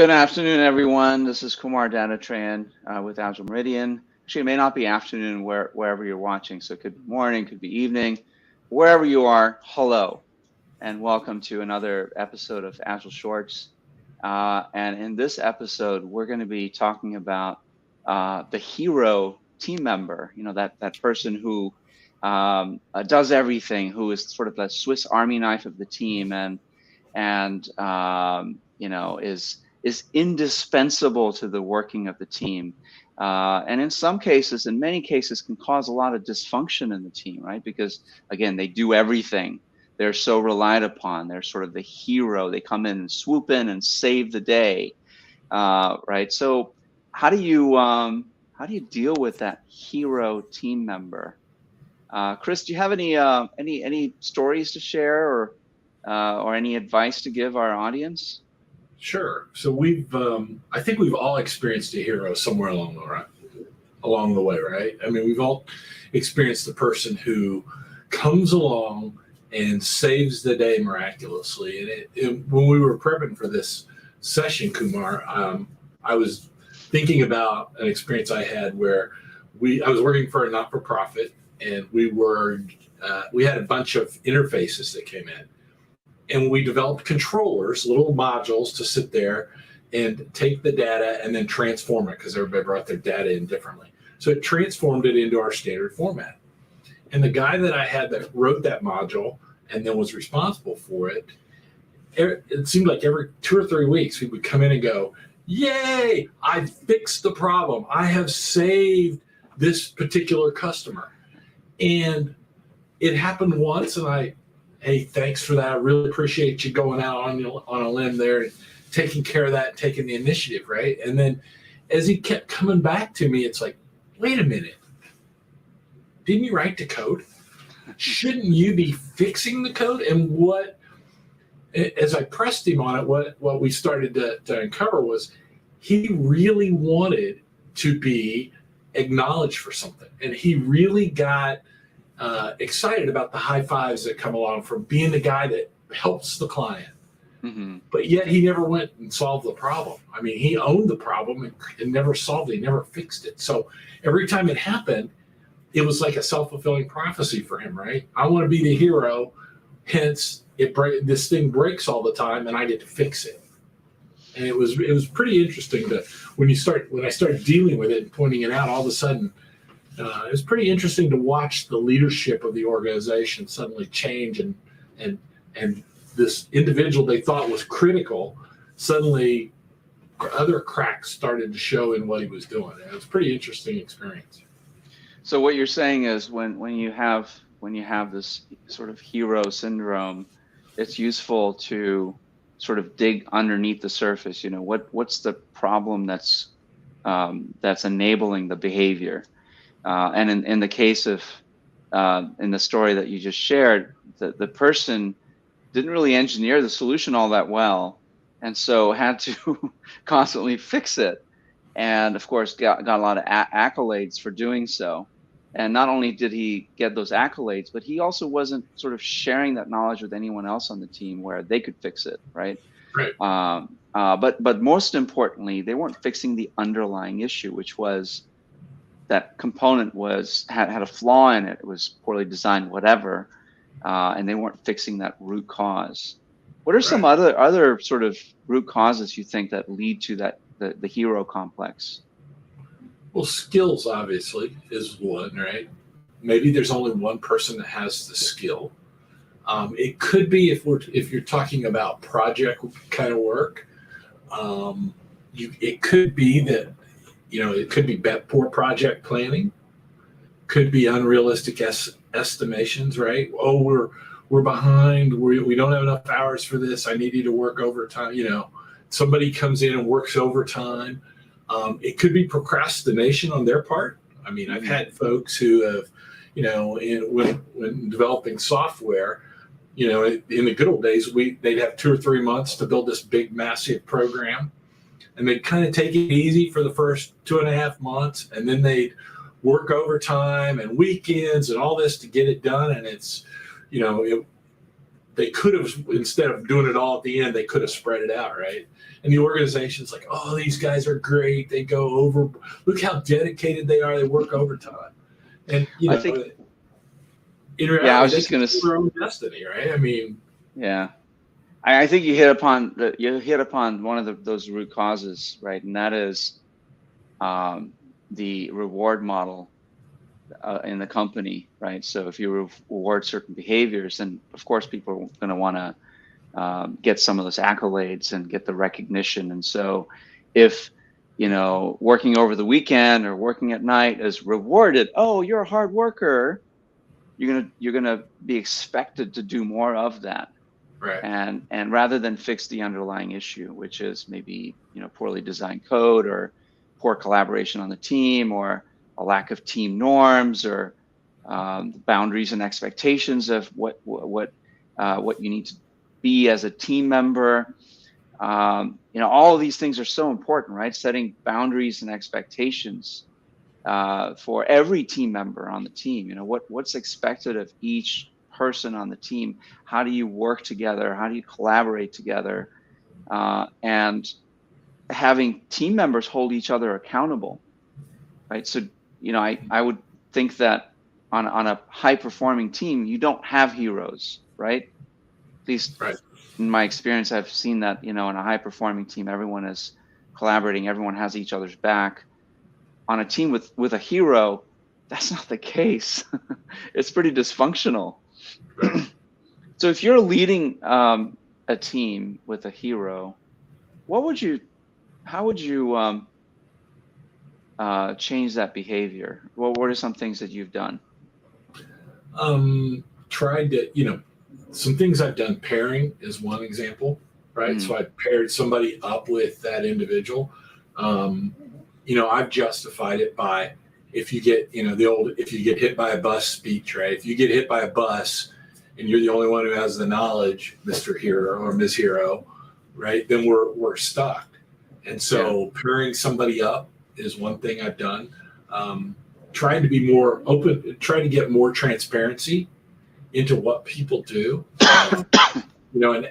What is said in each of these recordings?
Good afternoon, everyone. This is Kumar Dattatreyan uh, with Agile Meridian. Actually, it may not be afternoon where, wherever you're watching, so it could be morning, could be evening. Wherever you are, hello, and welcome to another episode of Agile Shorts. Uh, and in this episode, we're going to be talking about uh, the hero team member. You know that that person who um, uh, does everything, who is sort of the Swiss Army knife of the team, and and um, you know is is indispensable to the working of the team. Uh, and in some cases, in many cases, can cause a lot of dysfunction in the team, right? Because again, they do everything they're so relied upon. They're sort of the hero. They come in and swoop in and save the day, uh, right? So, how do you um, how do you deal with that hero team member? Uh, Chris, do you have any uh, any any stories to share or uh, or any advice to give our audience? Sure. So we've um, I think we've all experienced a hero somewhere along the right, along the way, right? I mean, we've all experienced the person who comes along and saves the day miraculously. And it, it, when we were prepping for this session, Kumar, um, I was thinking about an experience I had where we I was working for a not for profit, and we were uh, we had a bunch of interfaces that came in, and we developed controllers, little modules to sit there and take the data and then transform it because everybody brought their data in differently. So it transformed it into our standard format. And the guy that I had that wrote that module and then was responsible for it, it seemed like every two or three weeks he would come in and go, Yay, I fixed the problem. I have saved this particular customer. And it happened once, and I, hey, thanks for that. I really appreciate you going out on, on a limb there and taking care of that, taking the initiative, right? And then as he kept coming back to me, it's like, wait a minute didn't you write the code? Shouldn't you be fixing the code? And what, as I pressed him on it, what, what we started to, to uncover was he really wanted to be acknowledged for something. And he really got uh, excited about the high fives that come along from being the guy that helps the client. Mm-hmm. But yet he never went and solved the problem. I mean, he owned the problem and, and never solved it, he never fixed it. So every time it happened, it was like a self-fulfilling prophecy for him, right? I want to be the hero, hence it break this thing breaks all the time and I get to fix it. And it was it was pretty interesting to when you start when I started dealing with it and pointing it out, all of a sudden uh, it was pretty interesting to watch the leadership of the organization suddenly change and and and this individual they thought was critical suddenly other cracks started to show in what he was doing. It was a pretty interesting experience. So what you're saying is when when you have when you have this sort of hero syndrome, it's useful to sort of dig underneath the surface. You know, what what's the problem that's um, that's enabling the behavior? Uh, and in, in the case of uh, in the story that you just shared, the, the person didn't really engineer the solution all that well, and so had to constantly fix it. And of course got, got a lot of a- accolades for doing so. And not only did he get those accolades but he also wasn't sort of sharing that knowledge with anyone else on the team where they could fix it right? Right. Um, uh, but but most importantly they weren't fixing the underlying issue which was that component was had, had a flaw in it it was poorly designed whatever uh, and they weren't fixing that root cause what are right. some other other sort of root causes you think that lead to that the, the hero complex? Well, skills obviously is one, right? Maybe there's only one person that has the skill. Um, it could be if we're if you're talking about project kind of work. Um, you, it could be that you know it could be poor project planning, could be unrealistic es- estimations, right? Oh, we're we're behind. We, we don't have enough hours for this. I need you to work overtime. You know, somebody comes in and works overtime. Um, it could be procrastination on their part. I mean, I've had folks who have, you know, in, when when developing software, you know, in the good old days, we they'd have two or three months to build this big, massive program, and they'd kind of take it easy for the first two and a half months, and then they'd work overtime and weekends and all this to get it done. And it's, you know, it, they could have instead of doing it all at the end, they could have spread it out, right? And the organization's like, oh, these guys are great. They go over. Look how dedicated they are. They work overtime. And you know, I think- in reality, Yeah, I was just gonna control their own destiny, right? I mean, Yeah, I, think you hit upon the you hit upon one of the, those root causes, right? And that is um, the reward model uh, in the company, right? So if you re- reward certain behaviors, then of course people are going to want to um, get some of those accolades and get the recognition. And so if you know working over the weekend or working at night is rewarded, oh, you're a hard worker. You're gonna you're gonna be expected to do more of that right, and and rather than fix the underlying issue which is maybe you know poorly designed code or poor collaboration on the team or a lack of team norms or um, boundaries and expectations of what what uh, what you need to be as a team member um, you know all of these things are so important right? Setting boundaries and expectations uh, for every team member on the team you know what what's expected of each person on the team. How do you work together? How do you collaborate together? Uh, and having team members hold each other accountable right? So you know i, I would think that on, on a high performing team you don't have heroes right? At least Right. in my experience i've seen that you know in a high performing team everyone is collaborating everyone has each other's back. On a team with with a hero that's not the case. It's pretty dysfunctional so if you're leading um, a team with a hero, what would you, how would you um, uh, change that behavior? What what are some things that you've done? um, tried to, you know, some things I've done. Pairing is one example, right? Mhm. So I paired somebody up with that individual. Um, you know, I've justified it by if you get, you know, the old if you get hit by a bus speech, right? If you get hit by a bus and you're the only one who has the knowledge, Mr. Hero or Ms. Hero, right? Then we're we're stuck. And so pairing somebody up is one thing I've done. Um, trying to be more open, trying to get more transparency into what people do. Um, you know, and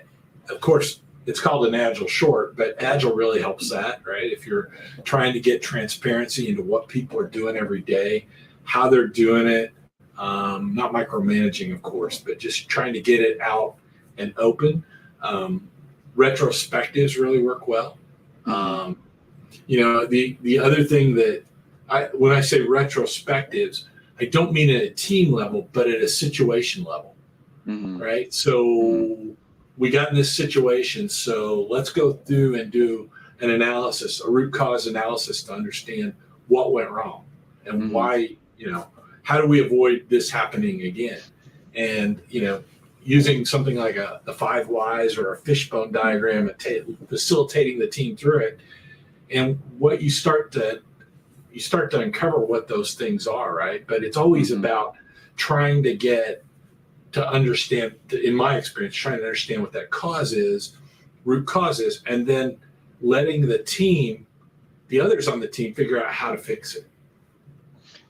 of course, it's called an agile short, but agile really helps that, right? If you're trying to get transparency into what people are doing every day, how they're doing it, um, not micromanaging, of course, but just trying to get it out and open. Um, retrospectives really work well. Um, you know, the the other thing that I when I say retrospectives, I don't mean at a team level, but at a situation level, Mhm. right? So we got in this situation, so let's go through and do an analysis, a root cause analysis to understand what went wrong and Mhm. why, you know, how do we avoid this happening again? And, you know, using something like a, the five whys or a fishbone diagram and ta- facilitating the team through it. And what you start to you start to uncover what those things are, right? But it's always Mhm. about trying to get to understand, in my experience, trying to understand what that cause is, root causes, and then letting the team, the others on the team, figure out how to fix it.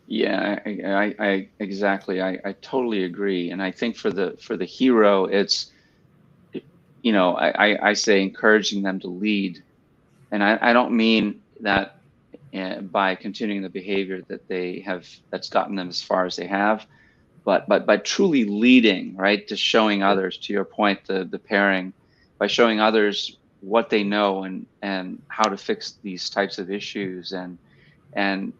Yeah, I, I, I exactly. I, I totally agree, and I think for the for the hero, it's you know I, I, say encouraging them to lead, and I, I don't mean that uh, by continuing the behavior that they have that's gotten them as far as they have, but but by truly leading, right, to showing others. To your point, the the pairing, by showing others what they know and and how to fix these types of issues and and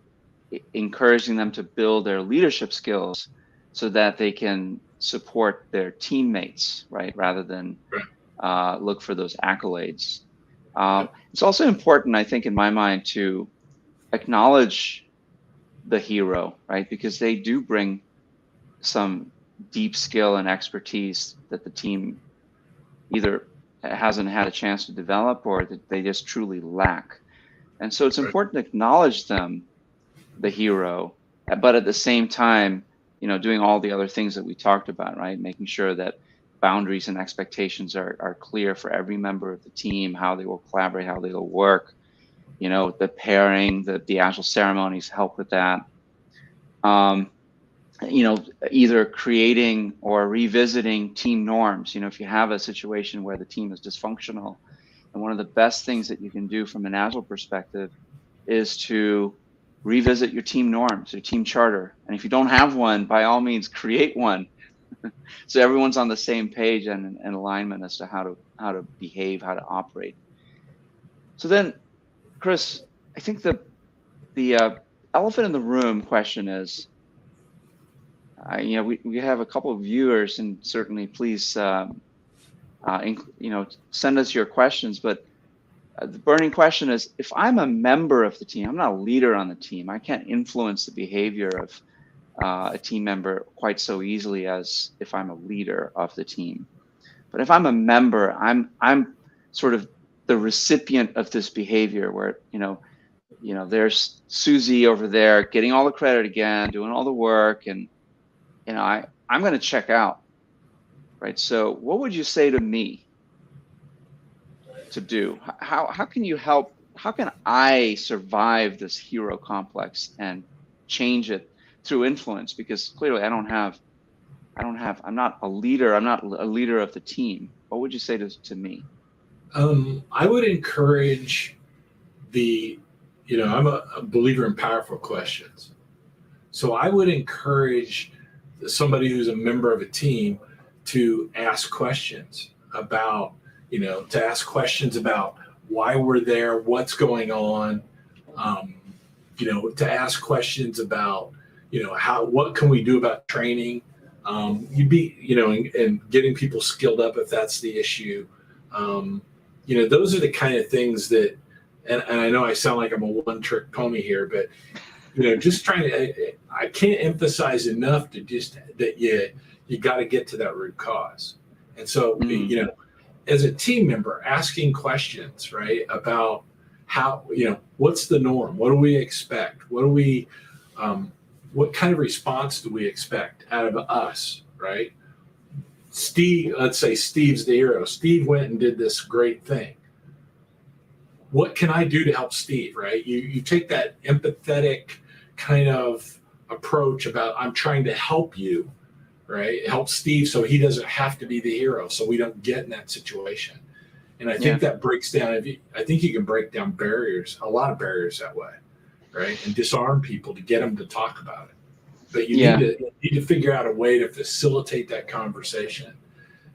encouraging them to build their leadership skills so that they can support their teammates, right, rather than uh, look for those accolades. Um, it's also important, I think, in my mind, to acknowledge the hero, right, because they do bring some deep skill and expertise that the team either hasn't had a chance to develop or that they just truly lack. And so it's Right. important to acknowledge them the hero, but at the same time, you know, doing all the other things that we talked about, right? Making sure that boundaries and expectations are, are clear for every member of the team, how they will collaborate, how they will work. You know, the pairing, the, the agile ceremonies help with that. Um, you know, either creating or revisiting team norms. You know, if you have a situation where the team is dysfunctional, and one of the best things that you can do from an agile perspective is to revisit your team norms, your team charter. And if you don't have one, by all means, create one. so everyone's on the same page and in alignment as to how to how to behave, how to operate. So then, Chris, I think the the uh, elephant in the room question is, uh, you know, we, we have a couple of viewers, and certainly please, um, uh, you know, send us your questions. But uh, the burning question is, if I'm a member of the team, I'm not a leader on the team. I can't influence the behavior of uh, a team member quite so easily as if I'm a leader of the team. But if I'm a member, I'm I'm sort of the recipient of this behavior where you know you know there's susie over there getting all the credit again doing all the work and you know i i'm going to check out right? So what would you say to me to do? How how can you help how can i survive this hero complex and change it through influence? Because clearly i don't have i don't have i'm not a leader i'm not a leader of the team. What would you say to, to me? Um, I would encourage the, you know, I'm a, a believer in powerful questions. So I would encourage somebody who's a member of a team to ask questions about, you know, to ask questions about why we're there, what's going on, um, you know, to ask questions about, you know, how, what can we do about training? Um, you'd be, you know, and, getting people skilled up if that's the issue. Um, you know, those are the kind of things that, and, and I know I sound like I'm a one trick pony here, but, you know, just trying to, I, can't emphasize enough to just that you, you got to get to that root cause. And so, mm. you know, as a team member, asking questions, right, about how, you know, what's the norm? What do we expect? What do we, um, what kind of response do we expect out of us, right? Steve, let's say Steve's the hero. Steve went and did this great thing. What can I do to help Steve? Right? You you take that empathetic kind of approach about I'm trying to help you, right? Help Steve so he doesn't have to be the hero, so we don't get in that situation. And I think yeah. that breaks down. If you, I think you can break down barriers, a lot of barriers that way, right? And disarm people to get them to talk about it but you yeah. need to you need to figure out a way to facilitate that conversation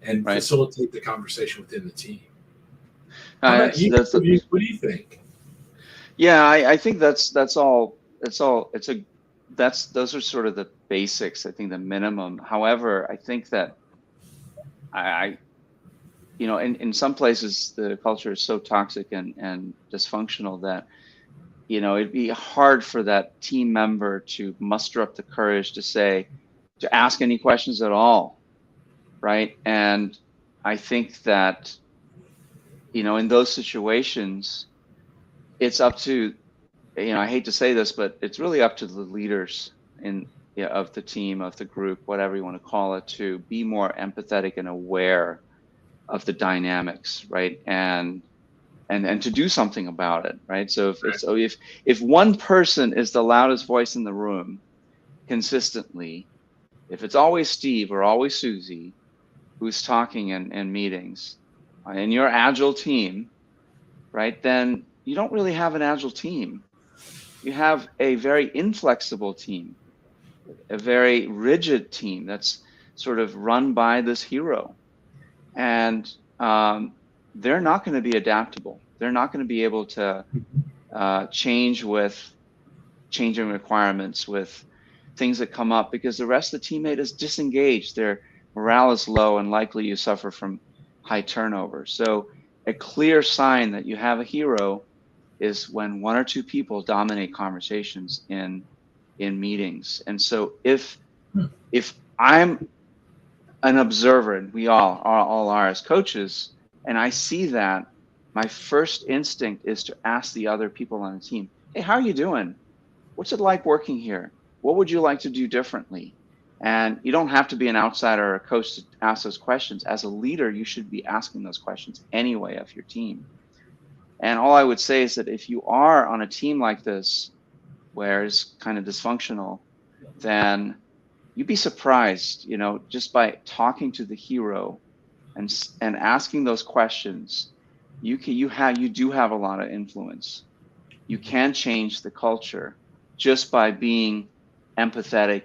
and right. facilitate the conversation within the team. Uh, you, what, do you, what, do you, think? Yeah, I, I think that's that's all. It's all. It's a. That's those are sort of the basics. I think the minimum. However, I think that I, I you know, in, in some places the culture is so toxic and, and dysfunctional that you know, it'd be hard for that team member to muster up the courage to say, to ask any questions at all, right? And I think that, you know, in those situations, it's up to, you know, I hate to say this, but it's really up to the leaders in you know, of the team, of the group, whatever you want to call it, to be more empathetic and aware of the dynamics, right? And and and to do something about it right so if right. so if if one person is the loudest voice in the room consistently if it's always steve or always susie who's talking in, in meetings uh, in your agile team right then you don't really have an agile team you have a very inflexible team a very rigid team that's sort of run by this hero and um, they're not going to be adaptable. They're not going to be able to uh, change with changing requirements, with things that come up because the rest of the teammate is disengaged. Their morale is low, and likely you suffer from high turnover. So, a clear sign that you have a hero is when one or two people dominate conversations in in meetings. And so, if if I'm an observer, and we all all, all are as coaches, and I see that, my first instinct is to ask the other people on the team, hey, how are you doing? What's it like working here? What would you like to do differently? And you don't have to be an outsider or a coach to ask those questions. As a leader, you should be asking those questions anyway of your team. And all I would say is that if you are on a team like this, where it's kind of dysfunctional, then you'd be surprised, you know, just by talking to the hero and and asking those questions, you can you have you do have a lot of influence. You can change the culture just by being empathetic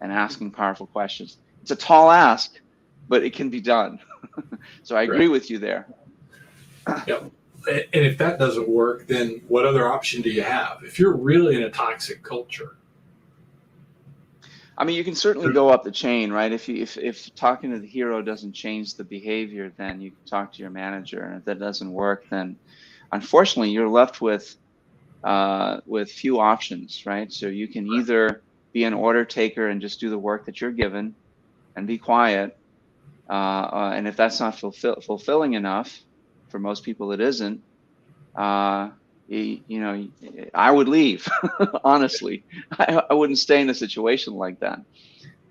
and asking powerful questions. It's a tall ask, but it can be done. so I agree right. with you there. Yep. And if that doesn't work, then what other option do you have? If you're really in a toxic culture, I mean, you can certainly go up the chain, right? If you, if if talking to the hero doesn't change the behavior, then you can talk to your manager, and if that doesn't work, then unfortunately you're left with uh, with few options, right? So you can either be an order taker and just do the work that you're given, and be quiet, uh, uh, and if that's not fulfill, fulfilling enough, for most people it isn't. Uh, you, know, I would leave. honestly, I, I, wouldn't stay in a situation like that.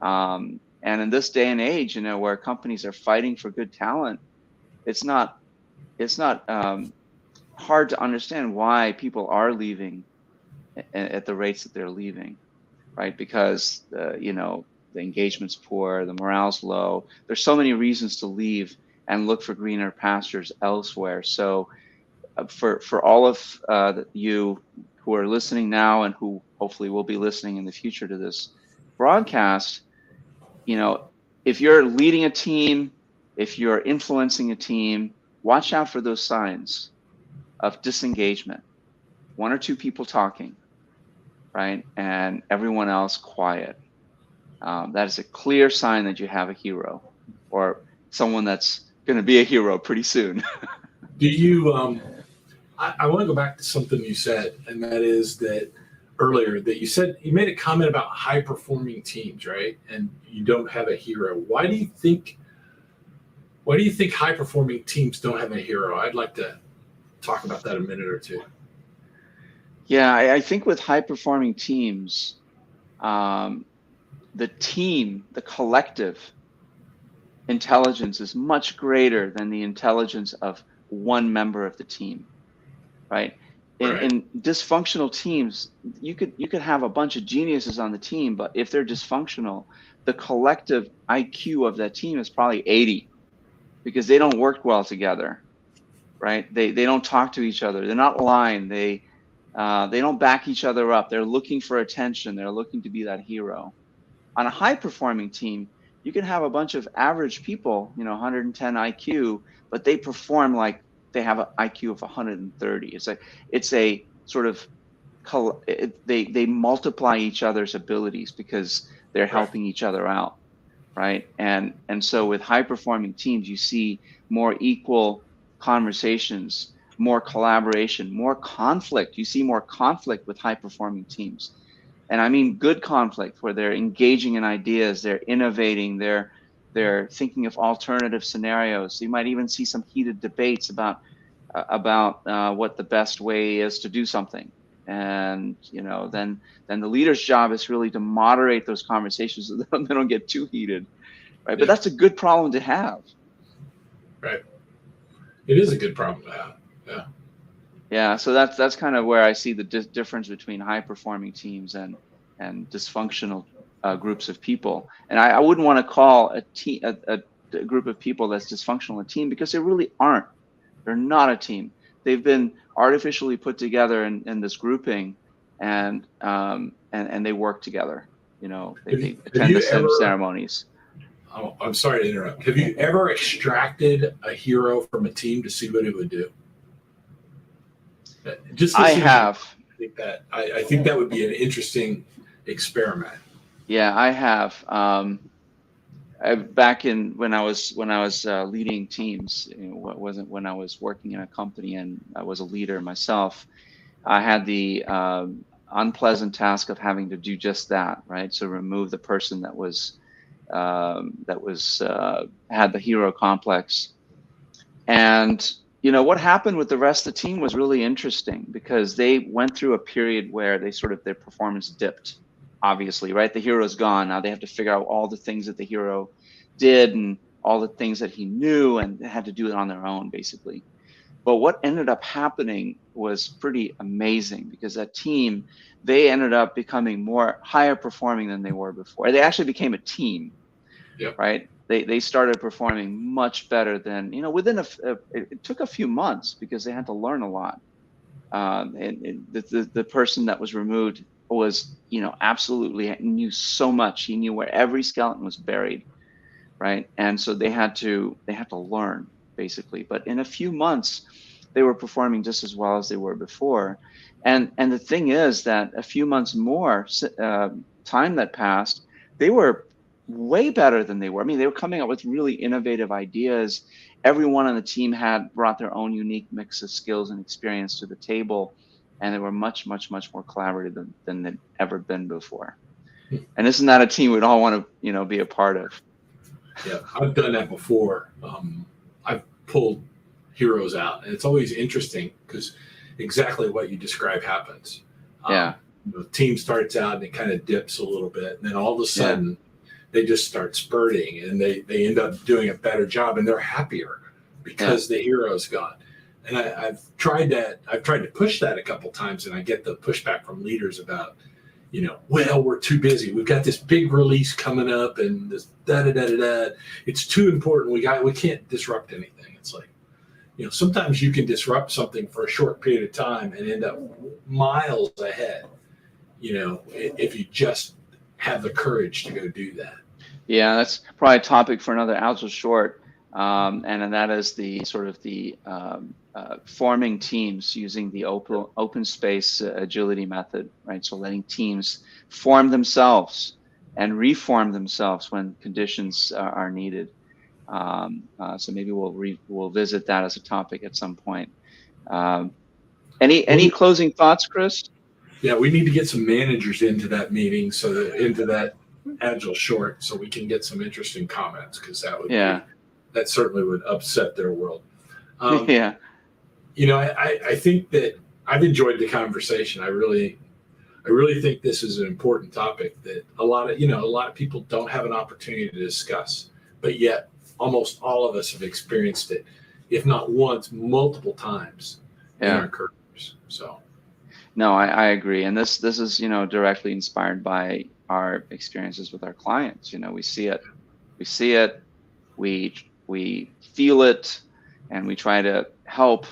Um, and in this day and age, you know, where companies are fighting for good talent, it's not, it's not um, hard to understand why people are leaving at the rates that they're leaving, right? Because uh, you know the engagement's poor, the morale's low. There's so many reasons to leave and look for greener pastures elsewhere. So uh, for for all of uh, you who are listening now and who hopefully will be listening in the future to this broadcast, you know, if you're leading a team, if you're influencing a team, watch out for those signs of disengagement. One or two people talking, right, and everyone else quiet. Um, that is a clear sign that you have a hero or someone that's going to be a hero pretty soon. Do you um, I, I want to go back to something you said, and that is that earlier that you said you made a comment about high performing teams, right? And you don't have a hero. Why do you think? Why do you think high performing teams don't have a hero? I'd like to talk about that a minute or two. Yeah, I, I think with high performing teams, um, the team, the collective intelligence is much greater than the intelligence of one member of the team right? In, right. in dysfunctional teams, you could you could have a bunch of geniuses on the team, but if they're dysfunctional, the collective IQ of that team is probably 80 because they don't work well together, right? They they don't talk to each other. They're not aligned. They uh, they don't back each other up. They're looking for attention. They're looking to be that hero. On a high performing team, you can have a bunch of average people, you know, 110 IQ, but they perform like they have an IQ of 130. It's a it's a sort of they they multiply each other's abilities because they're helping each other out, right? And and so with high performing teams, you see more equal conversations, more collaboration, more conflict. You see more conflict with high performing teams. And I mean good conflict where they're engaging in ideas, they're innovating, they're they're thinking of alternative scenarios. You might even see some heated debates about uh, about uh, what the best way is to do something. And you know, then then the leader's job is really to moderate those conversations so that they don't get too heated, right? Yeah. But that's a good problem to have. Right. It is a good problem to have. Yeah. Yeah. So that's that's kind of where I see the di- difference between high performing teams and and dysfunctional uh, groups of people. And I, I wouldn't want to call a, te- a, a, a, group of people that's dysfunctional a team because they really aren't. They're not a team. They've been artificially put together in, in this grouping, and um, and and they work together. You know, they, they attend the same ceremonies. Oh, I'm sorry to interrupt. Have you ever extracted a hero from a team to see what it would do? Just I have. I think that I, I think that would be an interesting experiment. Yeah, I have. Um, I, back in when I was when I was uh, leading teams, you know, what wasn't when I was working in a company and I was a leader myself. I had the um, unpleasant task of having to do just that, right? So remove the person that was um, that was uh, had the hero complex, and you know what happened with the rest of the team was really interesting because they went through a period where they sort of their performance dipped obviously, right? The hero's gone. Now they have to figure out all the things that the hero did and all the things that he knew and had to do it on their own, basically. But what ended up happening was pretty amazing because that team, they ended up becoming more higher performing than they were before. They actually became a team, Yep. right? They, they started performing much better than, you know, within a, a it, took a few months because they had to learn a lot. Um, and, and the, the, the person that was removed was, you know, absolutely knew so much. He knew where every skeleton was buried, right? And so they had to, they had to learn basically. But in a few months, they were performing just as well as they were before. And and the thing is that a few months more uh, time that passed, they were way better than they were. I mean, they were coming up with really innovative ideas. Everyone on the team had brought their own unique mix of skills and experience to the table, and they were much, much, much more collaborative than, than they'd ever been before. And isn't that a team we'd all want to, you know, be a part of? Yeah, I've done that before. Um, I've pulled heroes out, and it's always interesting because exactly what you describe happens. Yeah. Um, the team starts out and it kind of dips a little bit, and then all of a sudden yeah. They just start spurting, and they they end up doing a better job, and they're happier because yeah. the hero's gone. And I, have tried that. I've tried to push that a couple times, and I get the pushback from leaders about, you know, well, we're too busy. We've got this big release coming up, and this da da da da da. It's too important. We got we can't disrupt anything. It's like, you know, sometimes you can disrupt something for a short period of time and end up miles ahead. You know, if you just have the courage to go do that. Yeah, that's probably a topic for another Agile short, um, and that is the sort of the um, uh, forming teams using the open open space uh, agility method, right? So letting teams form themselves and reform themselves when conditions uh, are needed. Um, uh, so maybe we'll re- we'll visit that as a topic at some point. Um, any any closing thoughts, Chris? Yeah, we need to get some managers into that meeting, so that into that agile short, so we can get some interesting comments because that would yeah be, that certainly would upset their world. Um, yeah, you know, I, I think that I've enjoyed the conversation. I really I really think this is an important topic that a lot of you know a lot of people don't have an opportunity to discuss, but yet almost all of us have experienced it, if not once, multiple times yeah. in our careers. So, no, I, I agree, and this this is you know directly inspired by our experiences with our clients. You know, we see it, we see it, we we feel it, and we try to help.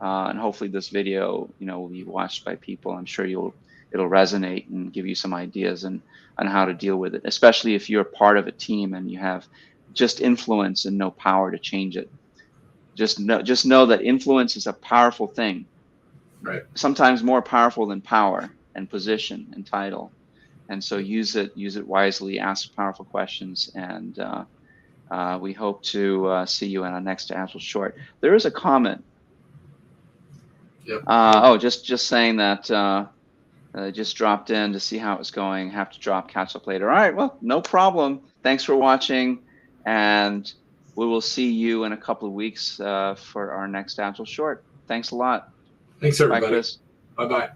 Uh, and hopefully, this video, you know, will be watched by people. I'm sure you'll it'll resonate and give you some ideas and on how to deal with it, especially if you're part of a team and you have just influence and no power to change it. Just know, just know that influence is a powerful thing. Right. Sometimes more powerful than power and position and title. And so use it, use it wisely. Ask powerful questions, and uh, uh, we hope to uh, see you in our next Agile short. There is a comment. Yep. Uh, oh, just just saying that. Uh, just dropped in to see how it was going. Have to drop, catch up later. All right, well, no problem. Thanks for watching. And we will see you in a couple of weeks uh, for our next Agile short. Thanks a lot. Thanks, everybody. Bye, Chris. Bye bye.